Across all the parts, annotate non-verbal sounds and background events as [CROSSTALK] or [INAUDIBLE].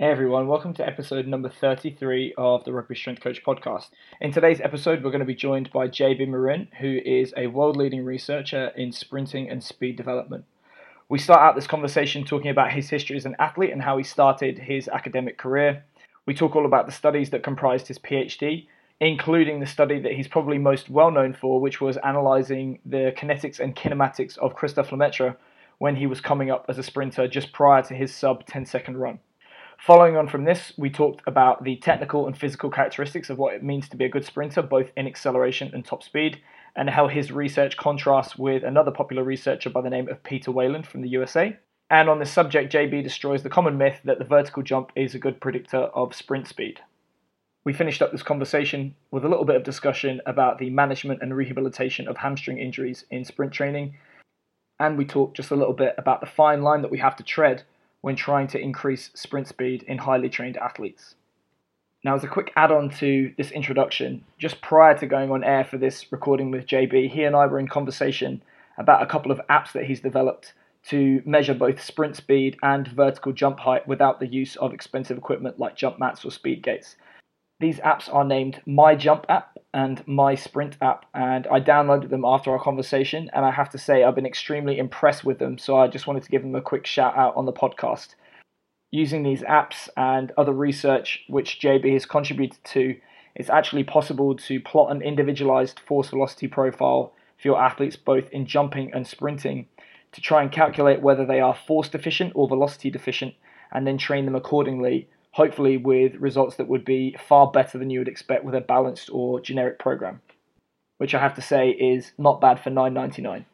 Hey everyone, welcome to episode number 33 of the Rugby Strength Coach podcast. In today's episode, we're going to be joined by JB Morin, who is a world leading researcher in sprinting and speed development. We start out this conversation talking about his history as an athlete and how he started his academic career. We talk all about the studies that comprised his PhD, including the study that he's probably most well known for, which was analysing the kinetics and kinematics of Christophe Lemaitre when he was coming up as a sprinter just prior to his sub 10 second run. Following on from this, we talked about the technical and physical characteristics of what it means to be a good sprinter, both in acceleration and top speed, and how his research contrasts with another popular researcher by the name of Peter Weyand from the USA. And on this subject, JB destroys the common myth that the vertical jump is a good predictor of sprint speed. We finished up this conversation with a little bit of discussion about the management and rehabilitation of hamstring injuries in sprint training, and we talked just a little bit about the fine line that we have to tread when trying to increase sprint speed in highly trained athletes. Now, as a quick add on to this introduction, just prior to going on air for this recording with JB, he and I were in conversation about a couple of apps that he's developed to measure both sprint speed and vertical jump height without the use of expensive equipment like jump mats or speed gates. These apps are named My Jump app and My Sprint app, and I downloaded them after our conversation, and I have to say I've been extremely impressed with them, so I just wanted to give them a quick shout out on the podcast. Using these apps and other research which JB has contributed to, it's actually possible to plot an individualized force velocity profile for your athletes both in jumping and sprinting to try and calculate whether they are force deficient or velocity deficient and then train them accordingly hopefully with results that would be far better than you would expect with a balanced or generic program, which I have to say is not bad for 9.99.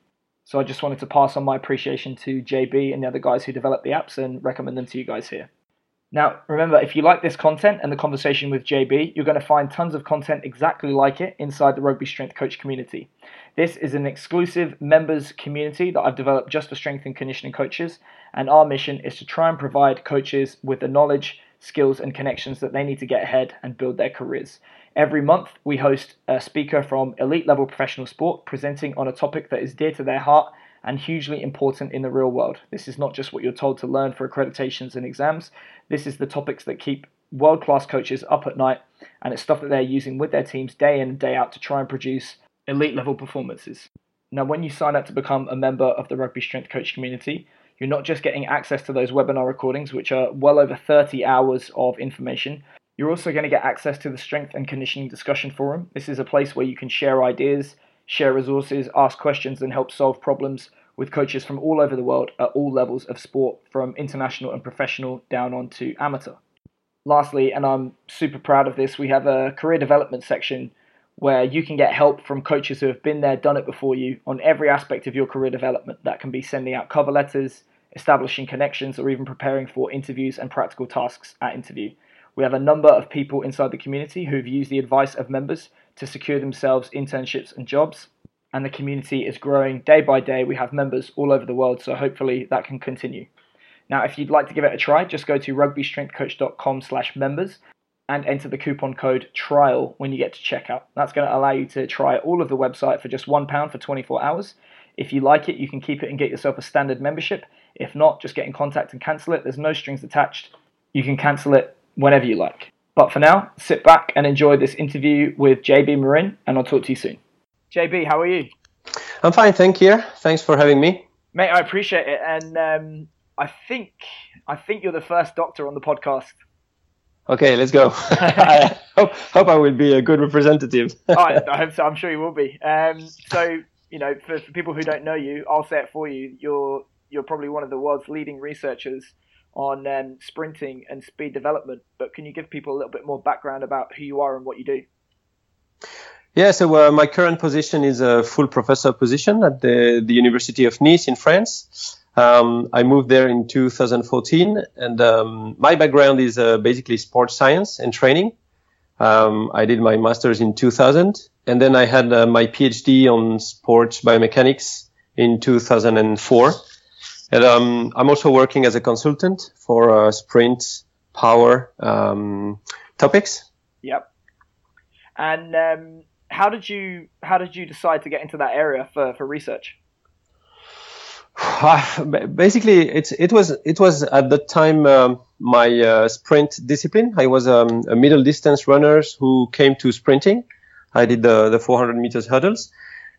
So I just wanted to pass on my appreciation to JB and the other guys who developed the apps and recommend them to you guys here. Now, remember, if you like this content and the conversation with JB, you're going to find tons of content exactly like it inside the Rugby Strength Coach community. This is an exclusive members community that I've developed just for strength and conditioning coaches, and our mission is to try and provide coaches with the knowledge skills, and connections that they need to get ahead and build their careers. Every month, we host a speaker from elite level professional sport presenting on a topic that is dear to their heart and hugely important in the real world. This is not just what you're told to learn for accreditations and exams, this is the topics that keep world class coaches up at night, and it's stuff that they're using with their teams day in and day out to try and produce elite level performances. Now, when you sign up to become a member of the Rugby Strength Coach community, you're not just getting access to those webinar recordings, which are well over 30 hours of information. You're also going to get access to the Strength and Conditioning Discussion Forum. This is a place where you can share ideas, share resources, ask questions, and help solve problems with coaches from all over the world at all levels of sport, from international and professional down on to amateur. Lastly, and I'm super proud of this, we have a career development section where you can get help from coaches who have been there, done it before you on every aspect of your career development. That can be sending out cover letters, establishing connections, or even preparing for interviews and practical tasks at interview. We have a number of people inside the community who've used the advice of members to secure themselves internships and jobs. And the community is growing day by day. We have members all over the world, so hopefully that can continue. Now, if you'd like to give it a try, just go to rugbystrengthcoach.com slash members and enter the coupon code TRIAL when you get to checkout. That's going to allow you to try all of the website for just £1 for 24 hours. If you like it, you can keep it and get yourself a standard membership. If not, just get in contact and cancel it. There's no strings attached. You can cancel it whenever you like. But for now, sit back and enjoy this interview with JB Morin, and I'll talk to you soon. JB, how are you? I'm fine, thank you. Thanks for having me. Mate, I appreciate it. And um, I think I think you're the first doctor on the podcast. Okay, let's go. [LAUGHS] I hope, hope I will be a good representative. [LAUGHS] I, I hope so. I'm sure you will be. Um, so, you know, for, for, people who don't know you, I'll say it for you. You're you're probably one of the world's leading researchers on um, sprinting and speed development. But can you give people a little bit more background about who you are and what you do? Yeah, so uh, my current position is a full professor position at the, the University of Nice in France. Um, I moved there in 2014, and um, my background is uh, basically sports science and training. Um, I did my master's in 2000, and then I had uh, my PhD on sports biomechanics in 2004. And um, I'm also working as a consultant for uh, sprint power um, topics. Yep. And um, how did you how did you decide to get into that area for, for research? [SIGHS] basically, it's it was it was at the time um, my uh, sprint discipline. I was um, a middle distance runner who came to sprinting. I did the the 400 meters hurdles,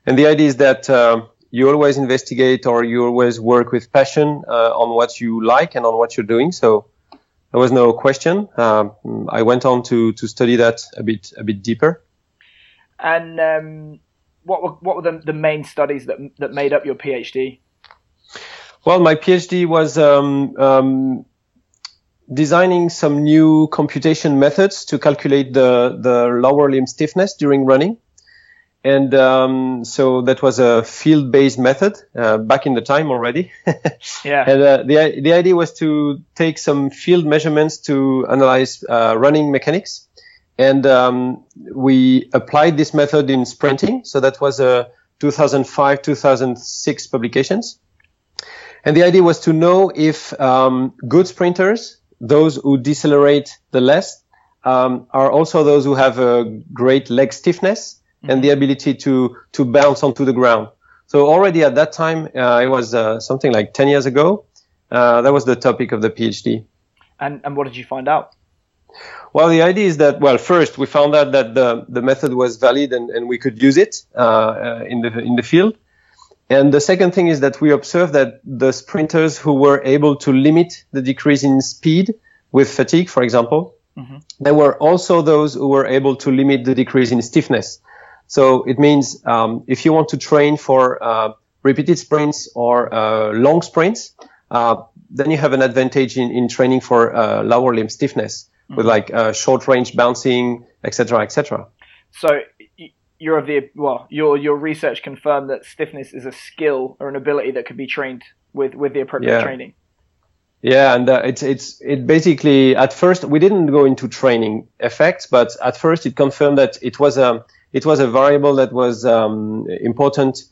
and the idea is that uh, you always investigate or you always work with passion uh, on what you like and on what you're doing. So there was no question. Um, I went on to to study that a bit a bit deeper. And um, what were what were the, the main studies that that made up your PhD? Well, my PhD was um, um, designing some new computation methods to calculate the, the lower limb stiffness during running. And um, so that was a field-based method uh, back in the time already. [LAUGHS] yeah. And uh, the the idea was to take some field measurements to analyze uh, running mechanics, and um, we applied this method in sprinting. So that was a 2005 2006 publications. And the idea was to know if um, good sprinters, those who decelerate the less, um, are also those who have a great leg stiffness mm-hmm. and the ability to to bounce onto the ground. So already at that time, uh, it was uh, something like 10 years ago. Uh, that was the topic of the PhD. And and what did you find out? Well, the idea is that well, first we found out that the the method was valid and, and we could use it uh, uh, in the in the field. And the second thing is that we observed that the sprinters who were able to limit the decrease in speed with fatigue, for example, mm-hmm. there were also those who were able to limit the decrease in stiffness. So it means um, if you want to train for uh, repeated sprints or uh, long sprints, uh, then you have an advantage in, in training for uh, lower limb stiffness mm-hmm. with like uh, short range bouncing, etc., etc. So you're of the well, your your research confirmed that stiffness is a skill or an ability that could be trained with with the appropriate yeah. training. Yeah, and uh, it's it's it basically at first we didn't go into training effects, but at first it confirmed that it was a it was a variable that was um, important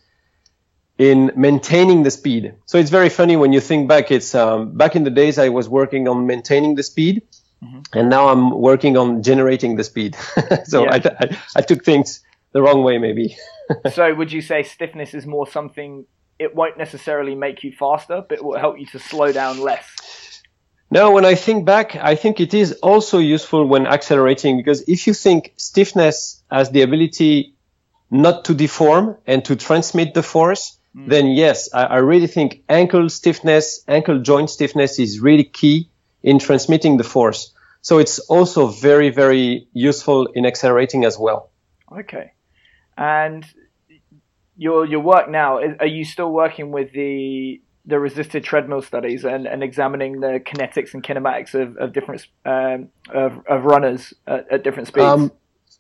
in maintaining the speed. So it's very funny when you think back. It's um, back in the days I was working on maintaining the speed, mm-hmm. and now I'm working on generating the speed. [LAUGHS] so yeah. I, I, I took things the wrong way, maybe. [LAUGHS] so, would you say stiffness is more something? It won't necessarily make you faster, but it will help you to slow down less. No, when I think back, I think it is also useful when accelerating because if you think stiffness has the ability not to deform and to transmit the force, mm. then yes, I, I, really think ankle stiffness, ankle joint stiffness is really key in transmitting the force. So it's also very, very useful in accelerating as well. Okay. And your your work now are you still working with the the resisted treadmill studies and, and examining the kinetics and kinematics of, of different um, of, of runners at, at different speeds? Um,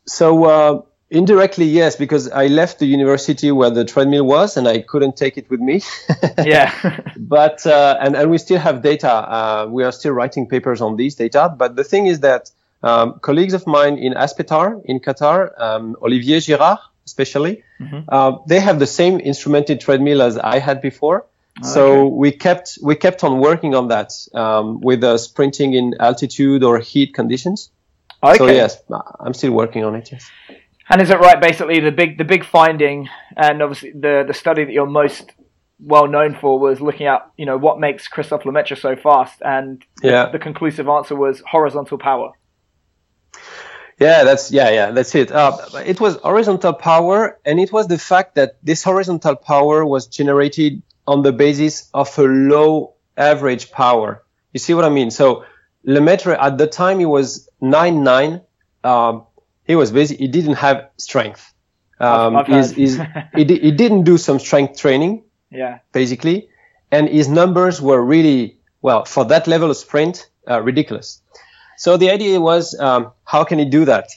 so uh, indirectly, yes, because I left the university where the treadmill was, and I couldn't take it with me. [LAUGHS] yeah. [LAUGHS] but uh, and and we still have data. Uh, we are still writing papers on these data. But the thing is that um, colleagues of mine in Aspetar in Qatar, um, Olivier Girard especially, mm-hmm. uh, they have the same instrumented treadmill as I had before. Oh, so okay. we kept we kept on working on that um, with uh, sprinting in altitude or heat conditions. Okay. So yes, I'm still working on it. Yes. And is it right? Basically, the big the big finding, and obviously the the study that you're most well known for was looking at you know what makes Christophe Lemaître so fast, and yeah. the, the conclusive answer was horizontal power. Yeah, that's yeah, yeah, that's it. Uh, it was horizontal power, and it was the fact that this horizontal power was generated on the basis of a low average power. You see what I mean? So Lemaitre at the time he was nine nine. Um, he was busy. He didn't have strength. Um, he's, he's, [LAUGHS] he, he didn't do some strength training. Yeah. Basically, and his numbers were really well for that level of sprint uh, ridiculous. So the idea was, um, how can he do that?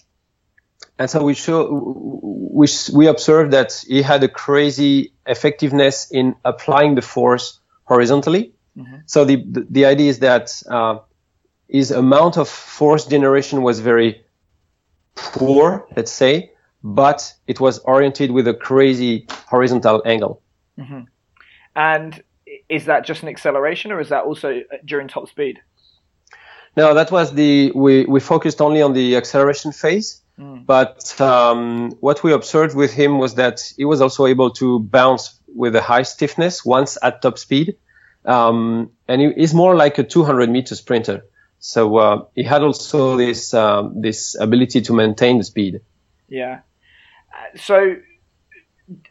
And so we show, we, we observed that he had a crazy effectiveness in applying the force horizontally. Mm-hmm. So the, the, the idea is that uh, his amount of force generation was very poor, let's say, but it was oriented with a crazy horizontal angle. Mm-hmm. And is that just an acceleration, or is that also during top speed? No, that was the we we focused only on the acceleration phase. Mm. But um, what we observed with him was that he was also able to bounce with a high stiffness once at top speed. Um, and he, he's more like a 200 meter sprinter. So uh, he had also this um, this ability to maintain the speed. Yeah. So,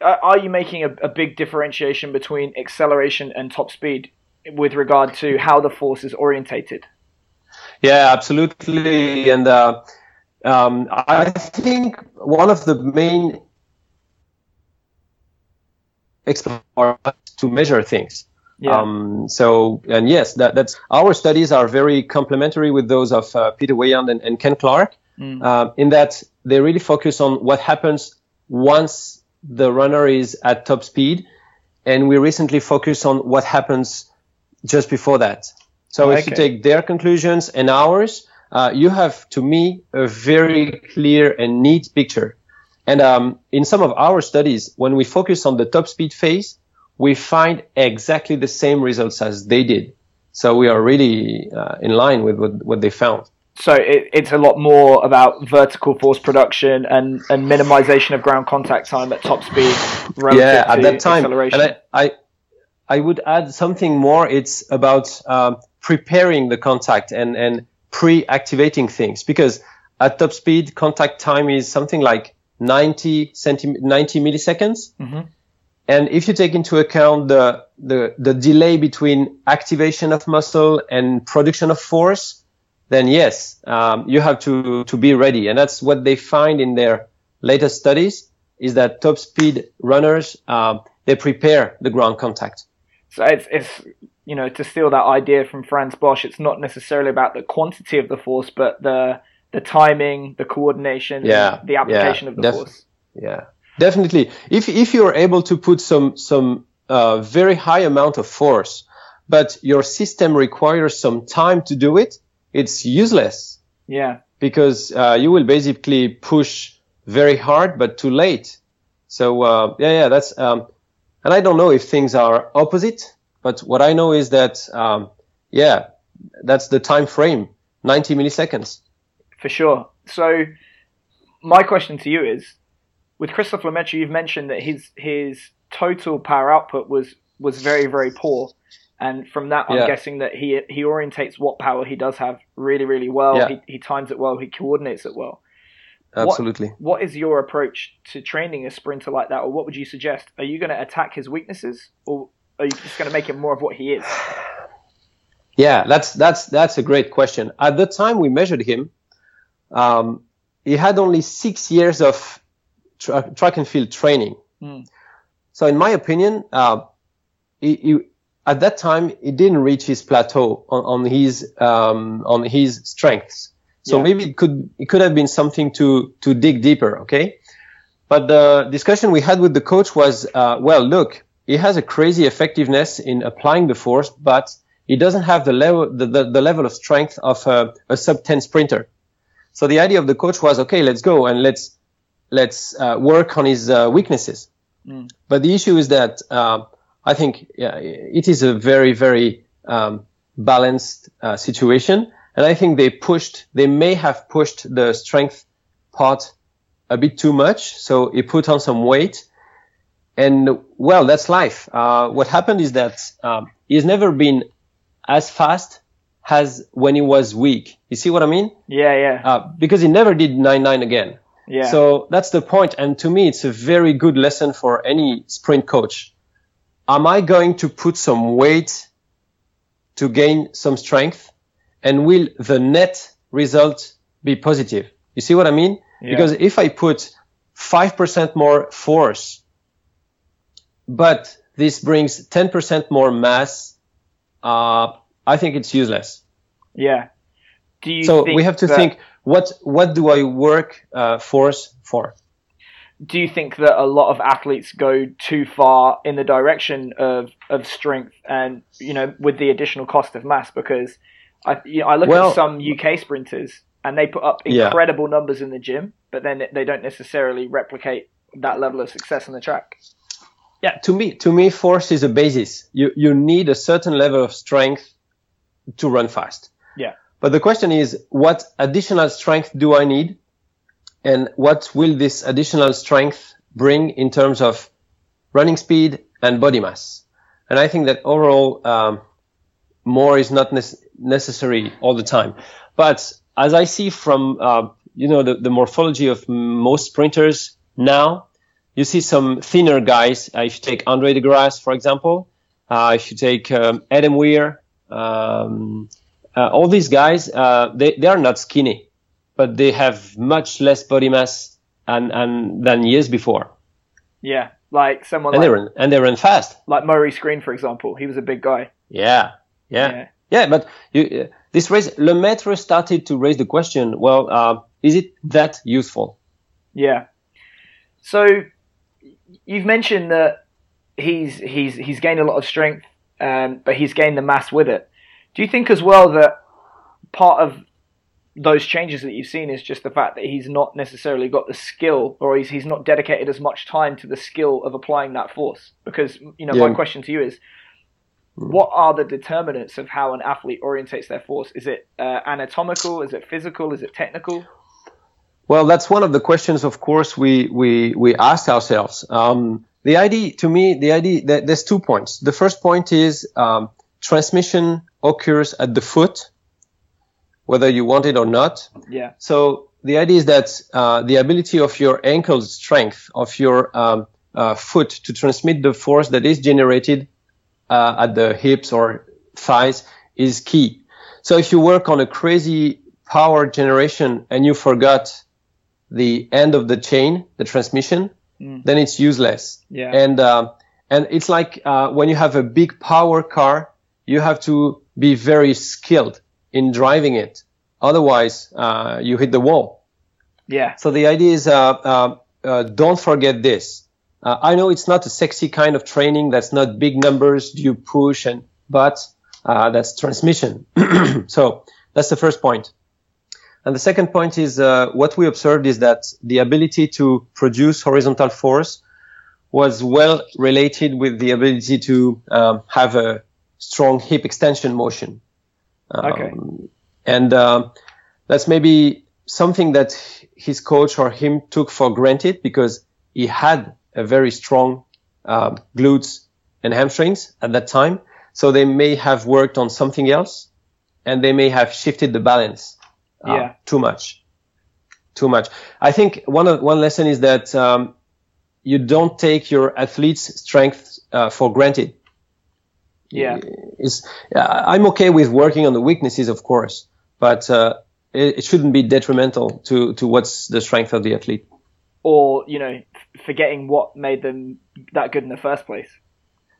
uh, are you making a, a, big differentiation between acceleration and top speed with regard to how the force is orientated? Yeah, absolutely. And uh, um, I think one of the main explore to measure things. Yeah. Um, so, and yes, that, that's our studies are very complementary with those of uh, Peter Weyand and, and Ken Clark, mm. uh, in that they really focus on what happens once the runner is at top speed, and we recently focus on what happens just before that. So, okay. if you take their conclusions and ours, uh, you have, to me, a very clear and neat picture. And um, in some of our studies, when we focus on the top speed phase, we find exactly the same results as they did. So we are really uh, in line with what, what they found. So it, it's a lot more about vertical force production and, and minimization of ground contact time at top speed. yeah, at that time. And I, I, I, would add something more. It's about um, preparing the contact and, and pre-activating things because at top speed, contact time is something like 90 centi- 90 milliseconds. Mm-hmm. And if you take into account the, the, the delay between activation of muscle and production of force, then yes, um, you have to, to be ready. And that's what they find in their latest studies is that top speed runners, um, they prepare the ground contact. So it's, it's, you know, to steal that idea from Frans Bosch, it's not necessarily about the quantity of the force, but the, the timing, the coordination, yeah, the application yeah, of the def- force. Yeah, definitely. If if you're able to put some some uh, very high amount of force, but your system requires some time to do it, it's useless. Yeah. Because uh, you will basically push very hard, but too late. So uh, yeah, yeah, that's. Um, and I don't know if things are opposite, but what I know is that um, yeah, that's the time frame, 90 milliseconds for sure. So, my question to you is, with Christophe Lemaitre, you've mentioned that his his total power output was was very very poor, and from that, I'm yeah. guessing that he he orientates what power he does have really really well. Yeah. He, he times it well. He coordinates it well. Absolutely. What, what is your approach to training a sprinter like that, or what would you suggest? Are you going to attack his weaknesses, or are you just going to make him more of what he is? [SIGHS] Yeah, that's that's that's a great question. At the time we measured him, um, he had only six years of tra- track and field training. Mm. So, in my opinion, uh, he, he, at that time he didn't reach his plateau on, on his um, on his strengths. So yeah. maybe it could it could have been something to to dig deeper. Okay, but the discussion we had with the coach was, uh, well, look, he has a crazy effectiveness in applying the force, but he doesn't have the level the, the, the level of strength of a, a sub 10 sprinter. So the idea of the coach was, okay, let's go and let's let's uh, work on his uh, weaknesses. Mm. But the issue is that uh, I think yeah, it is a very very um, balanced uh, situation, and I think they pushed, they may have pushed the strength part a bit too much. So he put on some weight, and well, that's life. Uh, what happened is that um, he's never been as fast as when he was weak. You see what I mean? Yeah, yeah. Uh, because he never did nine nine again. Yeah. So that's the point. And to me, it's a very good lesson for any sprint coach. Am I going to put some weight to gain some strength? And will the net result be positive? You see what I mean? Yeah. Because if I put 5% more force, but this brings 10% more mass, uh, I think it's useless. Yeah. Do you so we have to that, think what what do I work uh, force for? Do you think that a lot of athletes go too far in the direction of, of strength and you know with the additional cost of mass? Because I you know, I look well, at some UK sprinters and they put up incredible yeah. numbers in the gym, but then they don't necessarily replicate that level of success on the track. Yeah, to me, to me, force is a basis. You you need a certain level of strength to run fast. Yeah. But the question is, what additional strength do I need? And what will this additional strength bring in terms of running speed and body mass? And I think that overall, um, more is not ne- necessary all the time. But as I see from, uh, you know, the, the morphology of most sprinters now, you see some thinner guys. Uh, if you take Andre De Grasse, for example, uh, if you take um, Adam Weir, um, uh, all these guys, uh, they, they are not skinny, but they have much less body mass and, and than years before. Yeah, like someone and like, they run and they run fast. like Maurice Greene, for example. He was a big guy. Yeah, yeah, Yeah. Yeah. but you, uh, this race, Lemaitre started to raise the question. Well, uh, is it that useful? Yeah. So you've mentioned that he's he's he's gained a lot of strength, um, but he's gained the mass with it. Do you think as well that part of those changes that you've seen is just the fact that he's not necessarily got the skill, or he's he's not dedicated as much time to the skill of applying that force? Because you know, my question to you is. What are the determinants of how an athlete orientates their force? Is it uh, anatomical? Is it physical? Is it technical? Well, that's one of the questions, of course, we we we ask ourselves. Um, the idea, to me, the idea that there's two points. The first point is um, transmission occurs at the foot, whether you want it or not. Yeah. So the idea is that uh, the ability of your ankle strength of your um, uh, foot to transmit the force that is generated uh, at the hips or thighs is key. So if you work on a crazy power generation and you forgot the end of the chain, the transmission, Mm. then it's useless. Yeah. And um, and it's like uh, when you have a big power car, you have to be very skilled in driving it. Otherwise, uh, you hit the wall. Yeah. So the idea is, uh, uh, uh, don't forget this. Uh, I know it's not a sexy kind of training. That's not big numbers. Do you push and, but uh, that's transmission. [CLEARS THROAT] so that's the first point. And the second point is uh, what we observed is that the ability to produce horizontal force was well related with the ability to um, have a strong hip extension motion. Um, Okay. And um, that's maybe something that his coach or him took for granted because he had very strong um, glutes and hamstrings at that time. So they may have worked on something else and they may have shifted the balance uh, Yeah. too much. Too much. I think one of, one lesson is that um, you don't take your athlete's strength uh, for granted. Yeah. It's, uh, I'm okay with working on the weaknesses, of course, but uh, it, it shouldn't be detrimental to, to what's the strength of the athlete. Or, you know, f- forgetting what made them that good in the first place.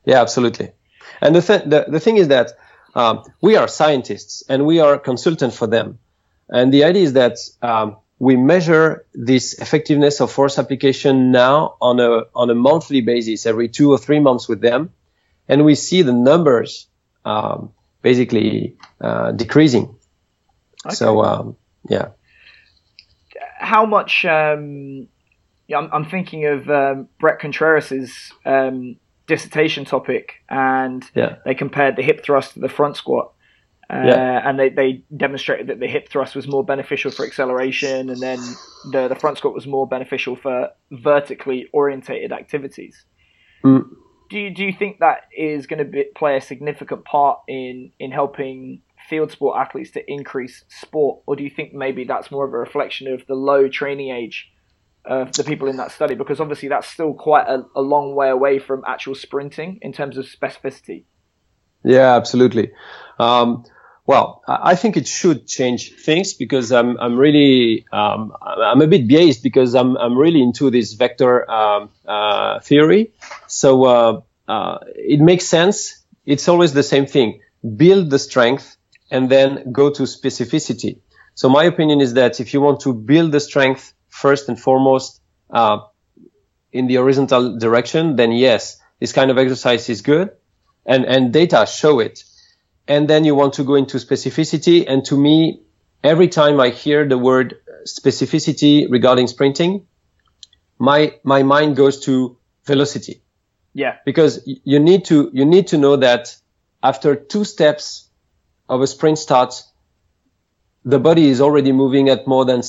Yeah, absolutely. And the, th- the, the thing is that um, we are scientists and we are consultants for them. And the idea is that um, we measure this effectiveness of force application now on a, on a monthly basis, every two or three months with them. And we see the numbers um, basically uh, decreasing. So, um, yeah. How much, um, yeah, I'm, I'm thinking of um, Bret Contreras's um, dissertation topic, and Yeah. they compared the hip thrust to the front squat. Uh, Yeah. And they, they demonstrated that the hip thrust was more beneficial for acceleration, and then the, the front squat was more beneficial for vertically orientated activities. Mm. Do you, do you think that is going to be, play a significant part in, in helping field sport athletes to increase sport, or do you think maybe that's more of a reflection of the low training age of the people in that study? Because obviously that's still quite a, a long way away from actual sprinting in terms of specificity. Yeah, absolutely. Um, well, I I think it should change things because I'm I'm really um, I'm a bit biased because I'm I'm really into this vector um, uh, theory. So uh, uh, it makes sense. It's always the same thing: build the strength and then go to specificity. So my opinion is that if you want to build the strength first and foremost uh, in the horizontal direction, then yes, this kind of exercise is good, and and data show it. And then you want to go into specificity. And to me, every time I hear the word specificity regarding sprinting, my my mind goes to velocity. Yeah, because you need to you need to know that after two steps of a sprint start, the body is already moving at more than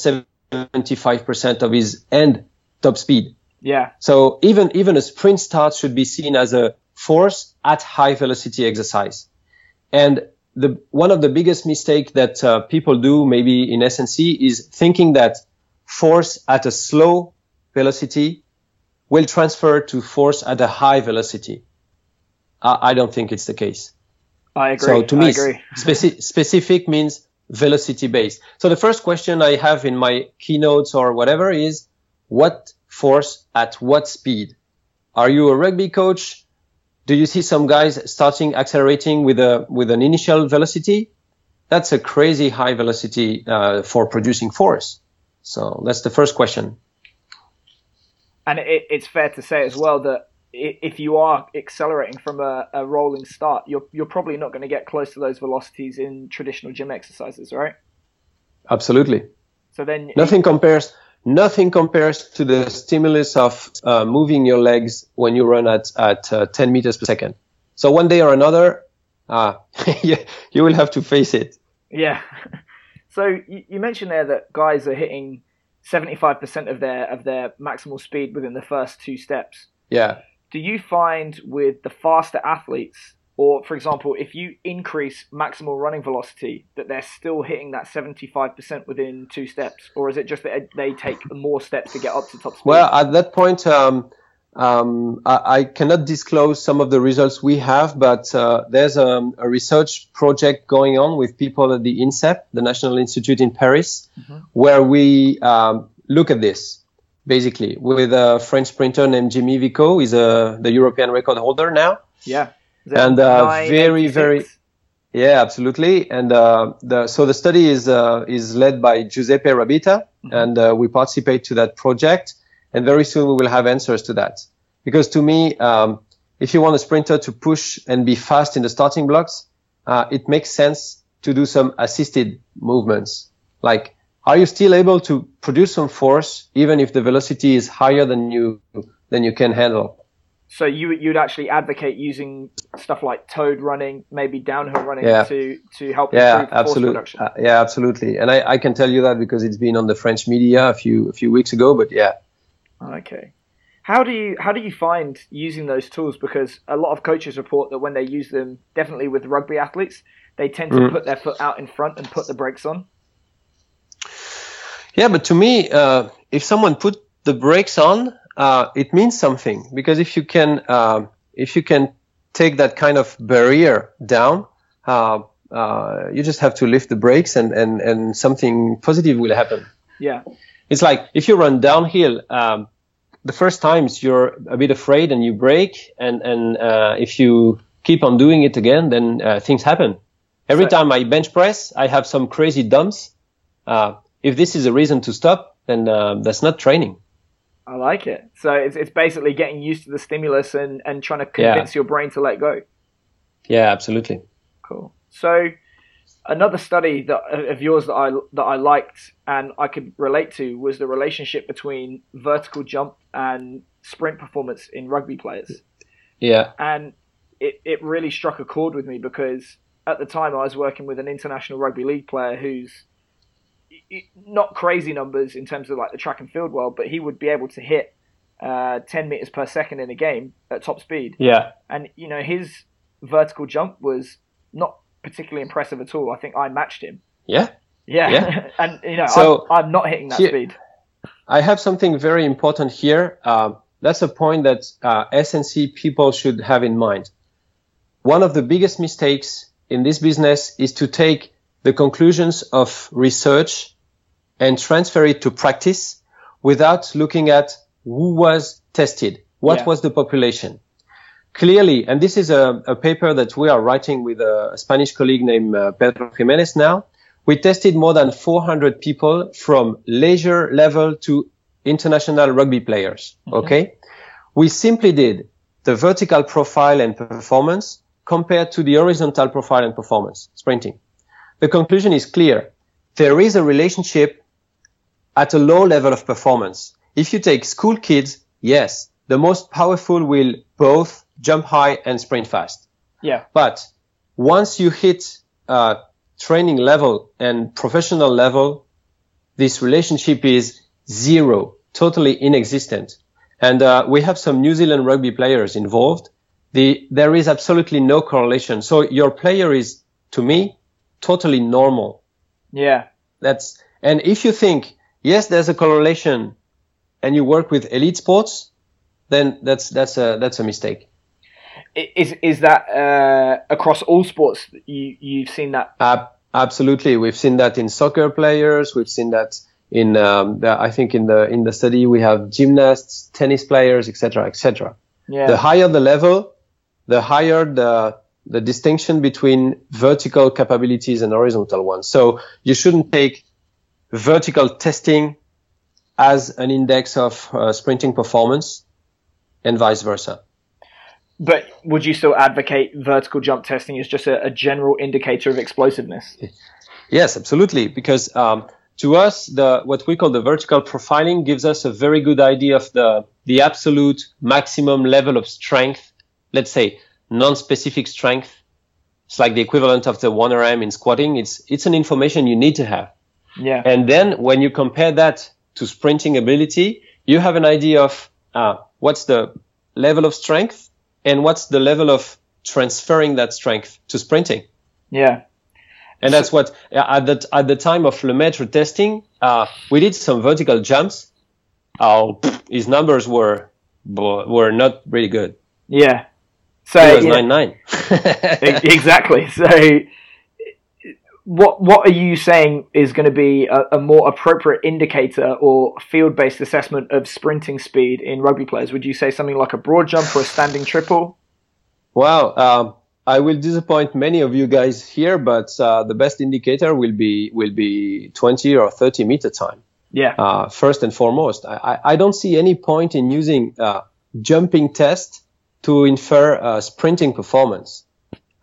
75% of his end top speed. yeah, So even even a sprint start should be seen as a force at high velocity exercise. And the, one of the biggest mistake that uh, people do maybe in SNC is thinking that force at a slow velocity will transfer to force at a high velocity. I, I don't think it's the case. I agree. So to me, speci- [LAUGHS] specific means velocity based. So the first question I have in my keynotes or whatever is what force at what speed? Are you a rugby coach? Do you see some guys starting accelerating with a with an initial velocity? That's a crazy high velocity uh, for producing force. So that's the first question. And it, it's fair to say as well that if you are accelerating from a, a rolling start, you're you're probably not going to get close to those velocities in traditional gym exercises, right? Absolutely. So then Nothing compares. Nothing compares to the stimulus of uh, moving your legs when you run at at uh, 10 meters per second. So one day or another, uh, [LAUGHS] you, you will have to face it. Yeah. [LAUGHS] So you, you mentioned there that guys are hitting seventy five percent of their of their maximal speed within the first two steps. Yeah. Do you find with the faster athletes, or for example, if you increase maximal running velocity, that they're still hitting that seventy five percent within two steps, or is it just that they take more steps to get up to top speed? Well, at that point, um, um, I, I cannot disclose some of the results we have, but uh, there's a, a research project going on with people at the INSEP, the National Institute in Paris, where we um, look at this basically with a French sprinter named Jimmy Vicaut. He's a, the European record holder now. yeah. And, uh, very, very- Yeah, absolutely. And uh, the, so the study is uh, is led by Giuseppe Rabita, and uh, we participate to that project. And very soon we will have answers to that. Because to me, um, if you want a sprinter to push and be fast in the starting blocks, uh, it makes sense to do some assisted movements. Like, are you still able to produce some force even if the velocity is higher than you than you can handle? So you you'd actually advocate using stuff like towed running, maybe downhill running Yeah. to to help Yeah, improve force absolutely. production. Uh, yeah, absolutely. And I, I can tell you that because it's been on the French media a few a few weeks ago. But yeah, Okay. How do you how do you find using those tools? Because a lot of coaches report that when they use them, definitely with rugby athletes, they tend to Mm. put their foot out in front and put the brakes on. Yeah. But to me, uh, if someone put the brakes on, uh, it means something because if you can um if you can take that kind of barrier down, uh, uh, you just have to lift the brakes and and and something positive will happen. Yeah. It's like if you run downhill, um, the first times you're a bit afraid and you brake, and and uh, if you keep on doing it again, then uh, things happen. Every So- time I bench press, I have some crazy dumps. If this is a reason to stop, then uh, that's not training. I like it. So it's it's basically getting used to the stimulus and and trying to convince your brain to let go. Yeah, absolutely. Cool. So another study that of yours that I that I liked and I could relate to was the relationship between vertical jump and sprint performance in rugby players. Yeah, and it, it really struck a chord with me because at the time I was working with an international rugby league player who's not crazy numbers in terms of like the track and field world, but he would be able to hit uh, 10 meters per second in a game at top speed. yeah, And, you know, his vertical jump was not particularly impressive at all. I think I matched him. yeah. Yeah. Yeah. [LAUGHS] and, you know, So- I'm, I'm not hitting that Here- speed. I have something very important here. Uh, that's a point that uh, SNC people should have in mind. One of the biggest mistakes in this business is to take the conclusions of research and transfer it to practice without looking at who was tested, what Yeah. was the population. Clearly, and this is a, a paper that we are writing with a, Spanish colleague named uh, Pedro Jimenez now. We tested more than 400 people from leisure level to international rugby players. Okay. We simply did the vertical profile and performance compared to the horizontal profile and performance, sprinting. The conclusion is clear. There is a relationship at a low level of performance. If you take school kids, yes, the most powerful will both jump high and sprint fast. Yeah. But once you hit uh, training level and professional level, this relationship is zero, totally inexistent. And uh, we have some New Zealand rugby players involved, the there is absolutely no correlation. So your player is to me totally normal. Yeah. That's and if you think yes, there's a correlation, and you work with elite sports, then that's that's a that's a mistake. Is is that uh, across all sports? You you've seen that? Uh, absolutely, we've seen that in soccer players. We've seen that in um, the, I think in the in the study we have gymnasts, tennis players, etc., etc. Yeah. The higher the level, the higher the the distinction between vertical capabilities and horizontal ones. So you shouldn't take vertical testing as an index of uh, sprinting performance and vice versa. But would you still advocate vertical jump testing as just a, a general indicator of explosiveness? Yes, absolutely. Because um, to us, the what we call the vertical profiling gives us a very good idea of the the absolute maximum level of strength. Let's say non-specific strength. It's like the equivalent of the 1RM in squatting. It's it's an information you need to have. Yeah. And then when you compare that to sprinting ability, you have an idea of uh, what's the level of strength and what's the level of transferring that strength to sprinting. Yeah. And that's what at the at the time of Lemaitre testing, uh, we did some vertical jumps. Oh, his numbers were were not really good. Yeah. So he was yeah. nine nine. exactly. [LAUGHS] So, what what are you saying is going to be a, a more appropriate indicator or field based assessment of sprinting speed in rugby players? Would you say something like a broad jump or a standing triple? Well, um, I will disappoint many of you guys here, but uh, the best indicator will be will be 20 or 30 meter time. Yeah. Uh, first and foremost, I, I don't see any point in using uh, jumping test to infer uh, sprinting performance.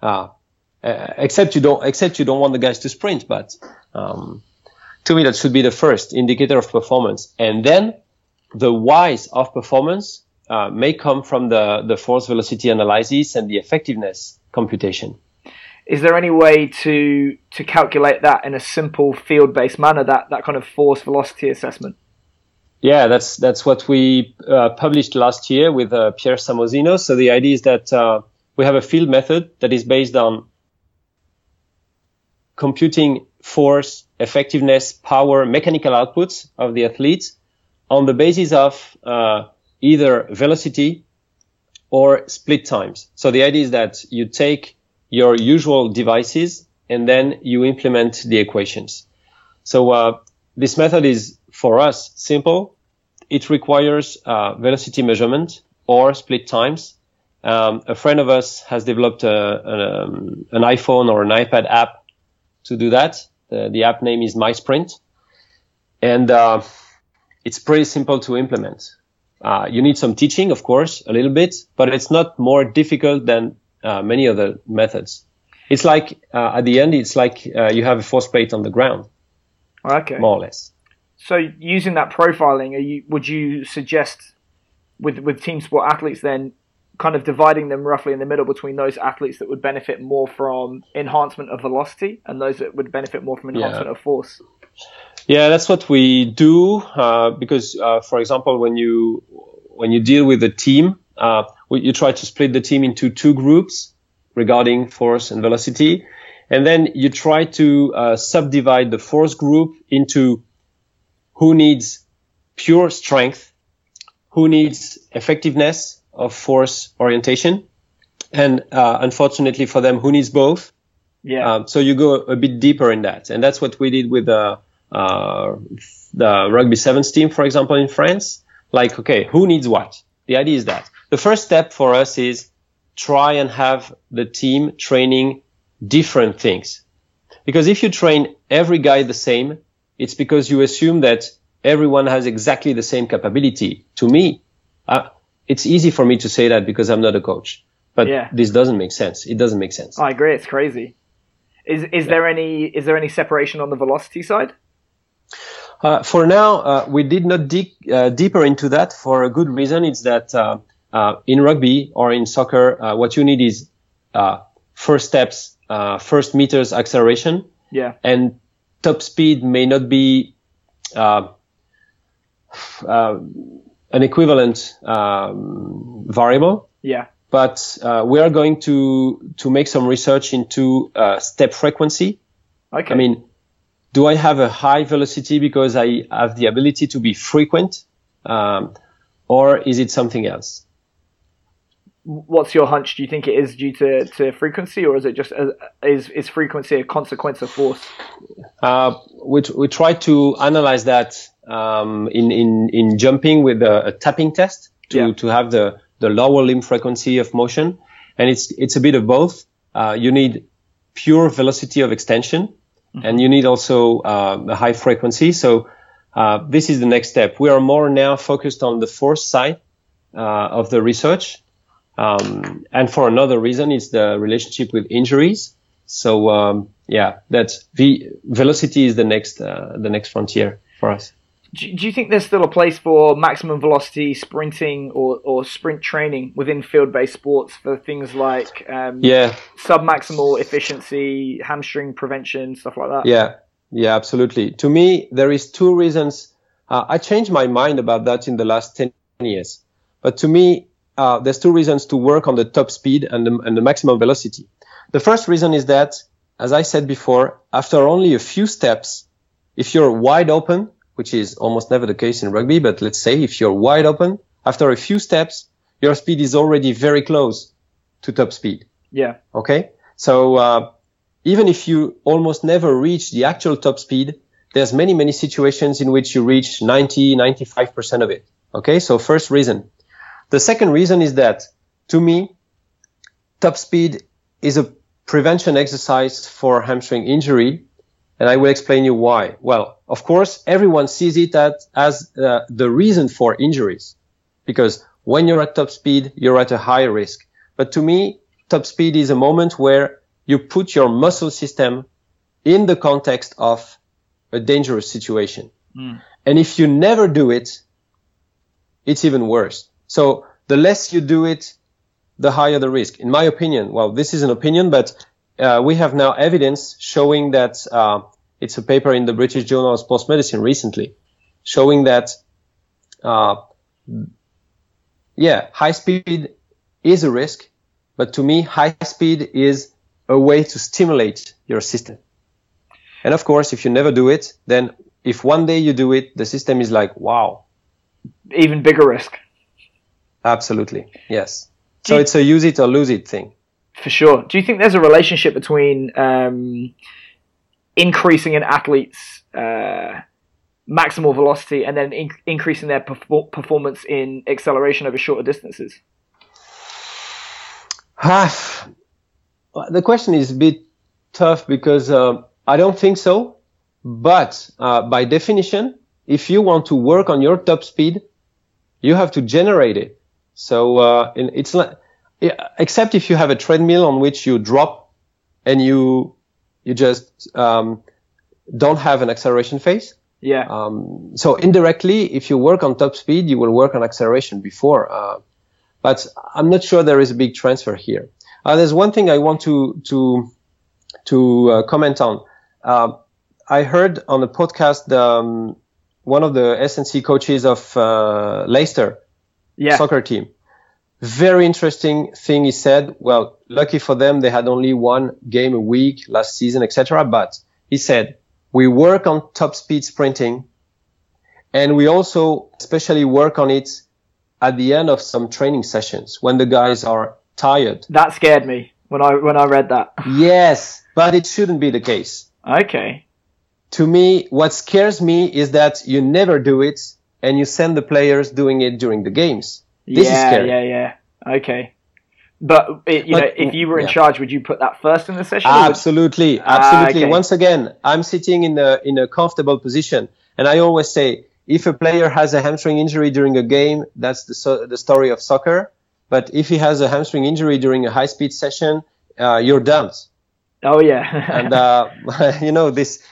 Uh, uh, except you don't except you don't want the guys to sprint, but um, to me that should be the first indicator of performance, and then the whys of performance uh, may come from the, the force velocity analysis and the effectiveness computation. Is there any way to to calculate that in a simple field based manner? That that kind of force velocity assessment. Yeah, that's that's what we uh, published last year with uh, Pierre Samozino. So the idea is that uh, we have a field method that is based on computing force, effectiveness, power, mechanical outputs of the athletes on the basis of uh, either velocity or split times. So the idea is that you take your usual devices and then you implement the equations. So uh, this method is for us simple. It requires uh, velocity measurement or split times. Um, a friend of us has developed a, um, an iPhone or an iPad app to do that. The, the app name is MySprint, and uh, it's pretty simple to implement. Uh, you need some teaching, of course, a little bit, but it's not more difficult than uh, many other methods. It's like uh, at the end, it's like uh, you have a force plate on the ground. Okay. More or less. So using that profiling, you, would you suggest with with team sport athletes then kind of dividing them roughly in the middle between those athletes that would benefit more from enhancement of velocity and those that would benefit more from enhancement yeah. of force? Yeah, that's what we do uh, because, uh, for example, when you when you deal with a team, uh, you try to split the team into two groups regarding force and velocity, and then you try to uh, subdivide the force group into who needs pure strength, who needs effectiveness of force orientation, and uh, unfortunately for them, who needs both. Yeah. Um, so you go a bit deeper in that, and that's what we did with uh, uh, the rugby sevens team, for example, in France. Like, okay, who needs what? The idea is that the first step for us is try and have the team training different things. Because if you train every guy the same, it's because you assume that everyone has exactly the same capability. To me, uh, it's easy for me to say that because I'm not a coach, but yeah. this doesn't make sense. It doesn't make sense. I agree. It's crazy. Is is yeah. there any is there any separation on the velocity side? Uh, for now, uh, we did not dig uh, deeper into that for a good reason. It's that uh, uh, in rugby or in soccer, uh, what you need is first steps, first meters acceleration. Yeah. And top speed may not be an equivalent um, variable. Yeah. but uh, we are going to to make some research into uh, step frequency. Okay. I mean, do I have a high velocity because I have the ability to be frequent, um, or is it something else? What's your hunch? Do you think it is due to, to frequency, or is it just a, is is frequency a consequence of force? Uh, we we try to analyze that um, in in in jumping with a, a tapping test to Yeah. to have the the lower limb frequency of motion, and it's it's a bit of both. Uh, you need pure velocity of extension, and you need also uh, a high frequency. So uh, this is the next step. We are more now focused on the force side uh, of the research, um, and for another reason, it's the relationship with injuries. So um, yeah, that's the velocity is the next uh, the next frontier for us. Do, do you think there's still a place for maximum velocity sprinting or, or sprint training within field-based sports for things like um, Yeah, sub-maximal efficiency, hamstring prevention, stuff like that? yeah, yeah, absolutely. To me, there is two reasons. Uh, I changed my mind about that in the last ten years, but to me, uh, there's two reasons to work on the top speed and the, and the maximum velocity. The first reason is that, as I said before, after only a few steps, if you're wide open, which is almost never the case in rugby, but let's say if you're wide open, after a few steps, your speed is already very close to top speed. Yeah. Okay. So, uh, even if you almost never reach the actual top speed, there's many, many situations in which you reach 90, 95% of it. Okay. So first reason. The second reason is that to me, top speed is a prevention exercise for hamstring injury. And I will explain you why. Well, of course, everyone sees it as uh, the reason for injuries because when you're at top speed, you're at a high risk. But to me, top speed is a moment where you put your muscle system in the context of a dangerous situation. And if you never do it, it's even worse. So the less you do it, the higher the risk. In my opinion, well, this is an opinion, but uh, we have now evidence showing that uh, it's a paper in the British Journal of Sports Medicine recently, showing that uh, yeah, high speed is a risk, but to me, high speed is a way to stimulate your system. And of course, if you never do it, then if one day you do it, the system is like, wow, Even bigger risk. absolutely, yes. So it's a use it or lose it thing. For sure. Do you think there's a relationship between um, increasing an athlete's uh, maximal velocity and then in- increasing their perfor- performance in acceleration over shorter distances? The question is a bit tough because uh, I don't think so. But uh, by definition, if you want to work on your top speed, you have to generate it. So uh, it's like, yeah, except if you have a treadmill on which you drop and you you just um, don't have an acceleration phase. Yeah. Um, so indirectly, if you work on top speed, you will work on acceleration before. Uh, but I'm not sure there is a big transfer here. Uh, there's one thing I want to to to uh, comment on. Uh, I heard on a podcast um, one of the S&C coaches of uh, Leicester yeah. soccer team. Very interesting thing he said. Well, lucky for them, they had only one game a week last season, etc. But he said, we work on top speed sprinting and we also especially work on it at the end of some training sessions when the guys are tired. That scared me when I when I read that. [LAUGHS] Yes, but it shouldn't be the case. Okay. To me, what scares me is that you never do it and you send the players doing it during the games. This is yeah, scary. yeah, yeah. Okay. But it, you But- know, if you were in yeah. charge, would you put that first in the session? or would- Absolutely, Ah, absolutely. okay. Once again, I'm sitting in a in a comfortable position, and I always say, if a player has a hamstring injury during a game, that's the so, the story of soccer. But if he has a hamstring injury during a high speed session, uh, you're dumped. Oh yeah. And uh, [LAUGHS] you know this.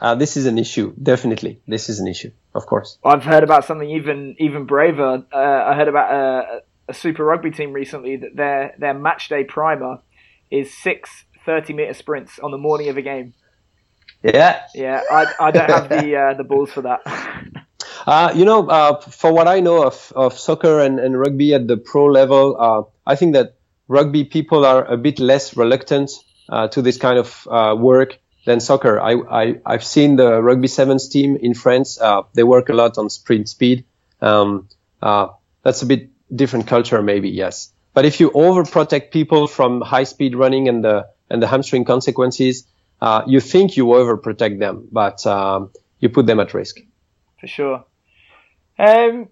Uh, this is an issue. Definitely, this is an issue. Of course. I've heard about something even even braver. Uh, I heard about a, a Super Rugby team recently that their their match day primer is six 30 meter sprints on the morning of a game. Yeah. Yeah, I, I don't have the uh, the balls for that. [LAUGHS] Uh, you know, uh, for what I know of, of soccer and, and rugby at the pro level, uh, I think that rugby people are a bit less reluctant uh, to this kind of uh, work than soccer. I, I, I've seen the rugby sevens team in France. Uh, they work a lot on sprint speed. Um, that's a bit different culture, maybe, yes. But if you overprotect people from high speed running and the, and the hamstring consequences, you think you overprotect them, but um, you put them at risk. For sure. Um,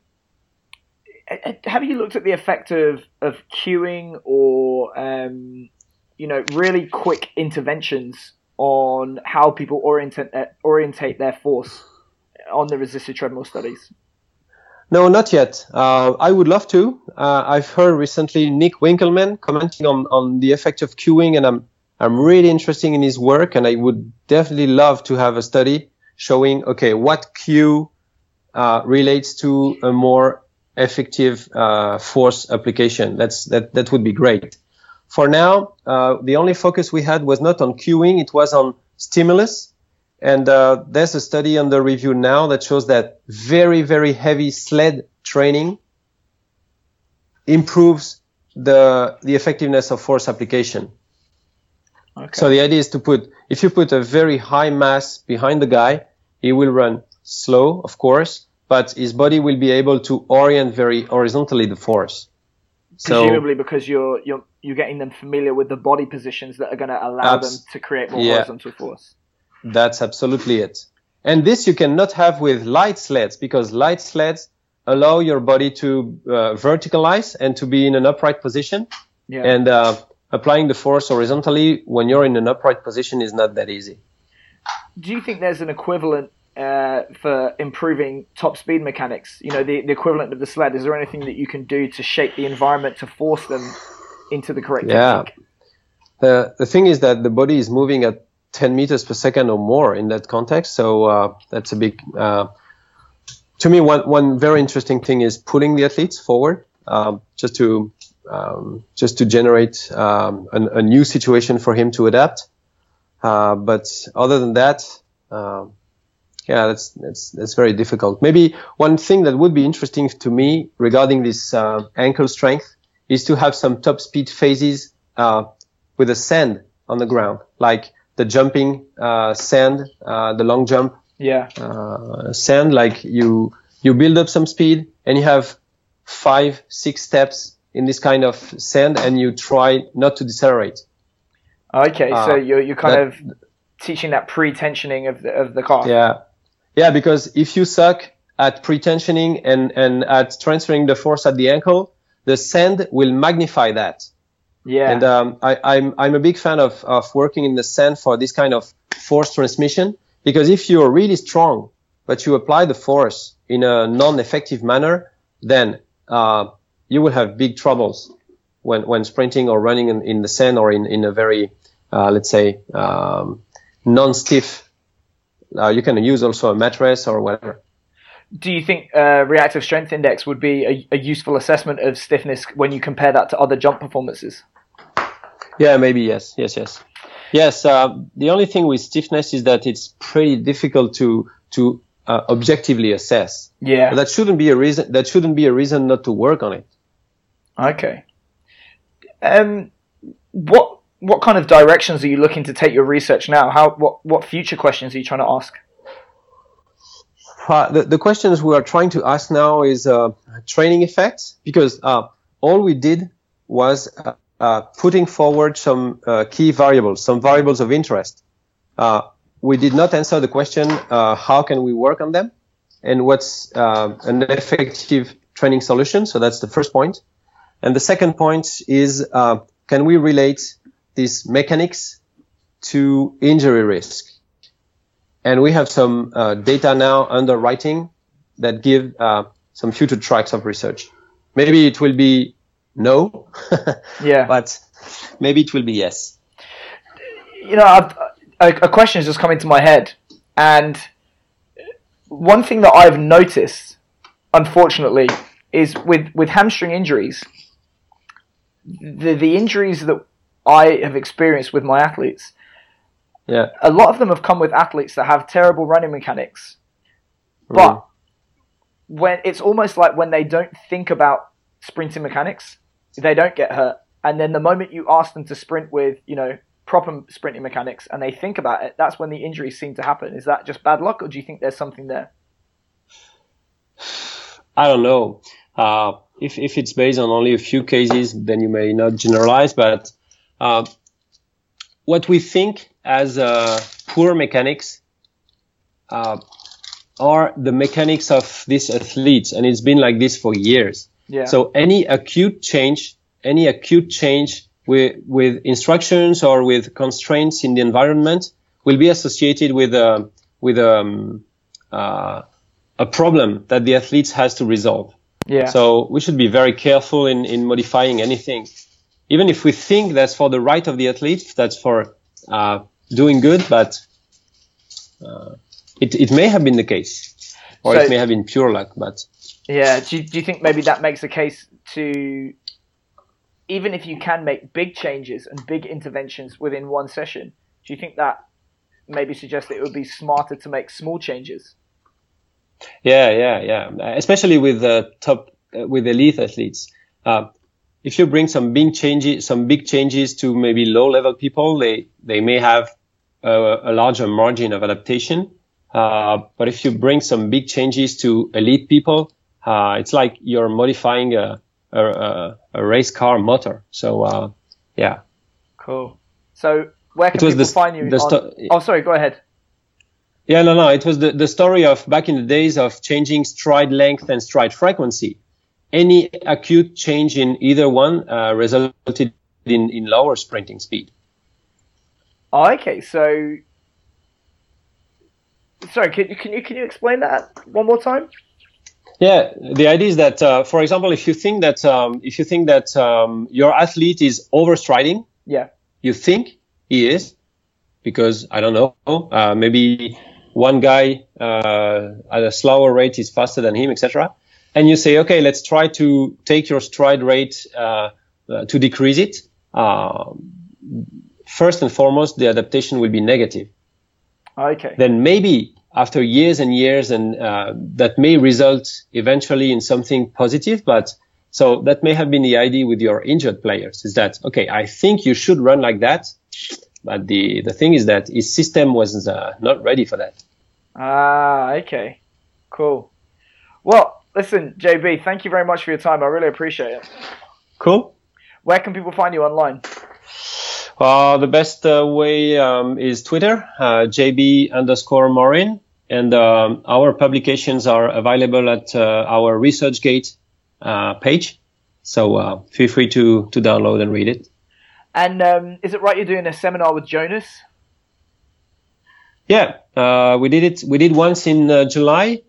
have you looked at the effect of, of cueing or um, you know really quick interventions on how people orientate uh, orientate their force on the resisted treadmill studies? No, not yet. Uh, I would love to. Uh, I've heard recently Nick Winkelman commenting on, on the effect of cueing, and I'm I'm really interested in his work, and I would definitely love to have a study showing okay what cue uh, relates to a more effective uh, force application. That's that that would be great. For now, uh, the only focus we had was not on cueing; it was on stimulus. And uh, there's a study under review now that shows that very very heavy sled training improves the the effectiveness of force application. Okay. So the idea is to put if you put a very high mass behind the guy, he will run slow, of course, but his body will be able to orient very horizontally the force. Presumably, because you're you're you're getting them familiar with the body positions that are going to allow abs- them to create more yeah, horizontal force. That's absolutely it. And this you cannot have with light sleds because light sleds allow your body to uh, verticalize and to be in an upright position. Yeah. And uh, applying the force horizontally when you're in an upright position is not that easy. Do you think there's an equivalent uh, for improving top speed mechanics? You know, the, the equivalent of the sled. Is there anything that you can do to shape the environment to force them into the correct yeah. technique? The, the thing is that the body is moving at 10 meters per second or more in that context. So uh, that's a big. Uh, to me, one, one very interesting thing is pulling the athletes forward, uh, just to um, just to generate um, an, a new situation for him to adapt. Uh, but other than that, uh, yeah, that's that's that's very difficult. Maybe one thing that would be interesting to me regarding this uh, ankle strength is to have some top speed phases uh, with a sand on the ground, like the jumping uh, sand, uh, the long jump. Yeah. sand, like you you build up some speed and you have five six steps in this kind of sand and you try not to decelerate. Okay, uh, so you're you're kind that, of teaching that pre-tensioning of the of the calf. Yeah, yeah, because if you suck at pre-tensioning and and at transferring the force at the ankle, the sand will magnify that. Yeah. And um, I, I'm I'm a big fan of of working in the sand for this kind of force transmission because if you're really strong but you apply the force in a non-effective manner, then uh, you will have big troubles when, when sprinting or running in, in the sand or in, in a very, uh, let's say, um, non-stiff. Uh, you can use also a mattress or whatever. Do you think uh, reactive strength index would be a, a, useful assessment of stiffness when you compare that to other jump performances? Yeah, maybe yes, yes, yes, yes. Uh, the only thing with stiffness is that it's pretty difficult to to uh, objectively assess. Yeah, but that shouldn't be a reason. That shouldn't be a reason not to work on it. Okay. Um, what what kind of directions are you looking to take your research now? How what what future questions are you trying to ask? Uh, the, the questions we are trying to ask now is uh, training effects because uh, all we did was uh, uh, putting forward some uh, key variables, some variables of interest. we did not answer the question how can we work on them and what's an effective training solution. So that's the first point. And the second point is, can we relate these mechanics to injury risk? And we have some uh, data now under writing that give uh, some future tracks of research. Maybe it will be no, [LAUGHS] yeah, but maybe it will be yes. You know, I've, a, a question has just come into my head, and one thing that I've noticed, unfortunately, is with with hamstring injuries the the injuries that I have experienced with my athletes, yeah, a lot of them have come with athletes that have terrible running mechanics, but when it's almost like when they don't think about sprinting mechanics, they don't get hurt. And then the moment you ask them to sprint with, you know, proper sprinting mechanics and they think about it, that's when the injuries seem to happen. Is that just bad luck or do you think there's something there? I don't know. Uh, if, if it's based on only a few cases, then you may not generalize. But uh, what we think as uh, poor mechanics uh, are the mechanics of these athletes, and it's been like this for years. Yeah. So any acute change, any acute change with with instructions or with constraints in the environment will be associated with a uh, with um, uh, a problem that the athletes has to resolve. Yeah. So we should be very careful in, in modifying anything. Even if we think that's for the right of the athlete, that's for uh, doing good, but uh, it, it may have been the case. Or So- it may have been pure luck, but Yeah. Do you, do you think maybe that makes a case to, even if you can make big changes and big interventions within one session, do you think that maybe suggests that it would be smarter to make small changes? Yeah, yeah, yeah. Especially with uh, top, uh, with elite athletes. Uh, if you bring some big changes, some big changes to maybe low level people, they, they may have a, a larger margin of adaptation. Uh, but if you bring some big changes to elite people, uh, it's like you're modifying a, a, a, race car motor. So, uh, yeah. Cool. So where can It was people the- find you? sto- oh, sorry. Go ahead. Yeah, no, no. It was the, the story of back in the days of changing stride length and stride frequency. Any acute change in either one uh, resulted in, in lower sprinting speed. Oh, okay. So, sorry. Can you can you can you explain that one more time? Yeah, the idea is that, uh, for example, if you think that um, if you think that um, your athlete is overstriding, Yeah. you think he is, because I don't know, uh, maybe one guy uh, at a slower rate is faster than him, etc. And you say, okay, let's try to take your stride rate uh, uh, to decrease it. Uh, first and foremost, the adaptation will be negative. Okay. Then maybe after years and years, and uh, that may result eventually in something positive. But so that may have been the idea with your injured players is that okay, I think you should run like that, but the the thing is that his system was uh, not ready for that. Ah, okay. Cool. Well, listen, JB, thank you very much for your time. I really appreciate it. Cool. Where can people find you online? Uh, the best uh, way um, is Twitter, uh, JB underscore Morin, and um, our publications are available at uh, our ResearchGate uh, page. So uh, feel free to to download and read it. And um, is it right you're doing a seminar with Jonas? Yeah, uh, we did it. We did once in uh, July.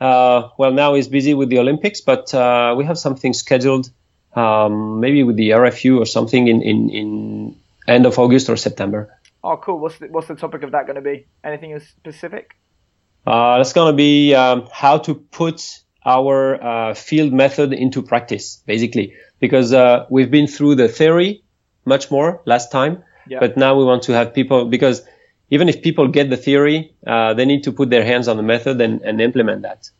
Uh, well, now he's busy with the Olympics, but uh, we have something scheduled, um, maybe with the RFU or something in, in, in end of August or September. Oh, cool. What's the, what's the topic of that going to be? Anything in specific? Uh, that's going to be um, how to put our uh, field method into practice, basically, because uh, we've been through the theory much more last time, Yeah. but now we want to have people because even if people get the theory, uh, they need to put their hands on the method and, and implement that.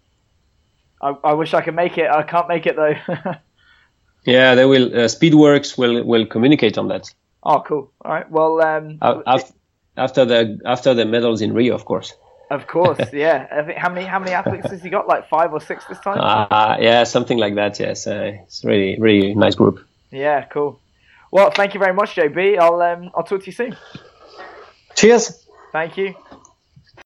I, I wish I could make it. I can't make it though. [LAUGHS] Yeah, they will. Uh, Speedworks will will communicate on that oh, cool. All right. Well, um, uh, af- after the after the medals in Rio, of course. of course, [LAUGHS] yeah. I think how many how many athletes has he got? Like five or six this time? Uh, yeah, something like that. Yes, uh, it's really really nice group. yeah, cool. Well, thank you very much, JB. I'll um, I'll talk to you soon. Cheers. Thank you.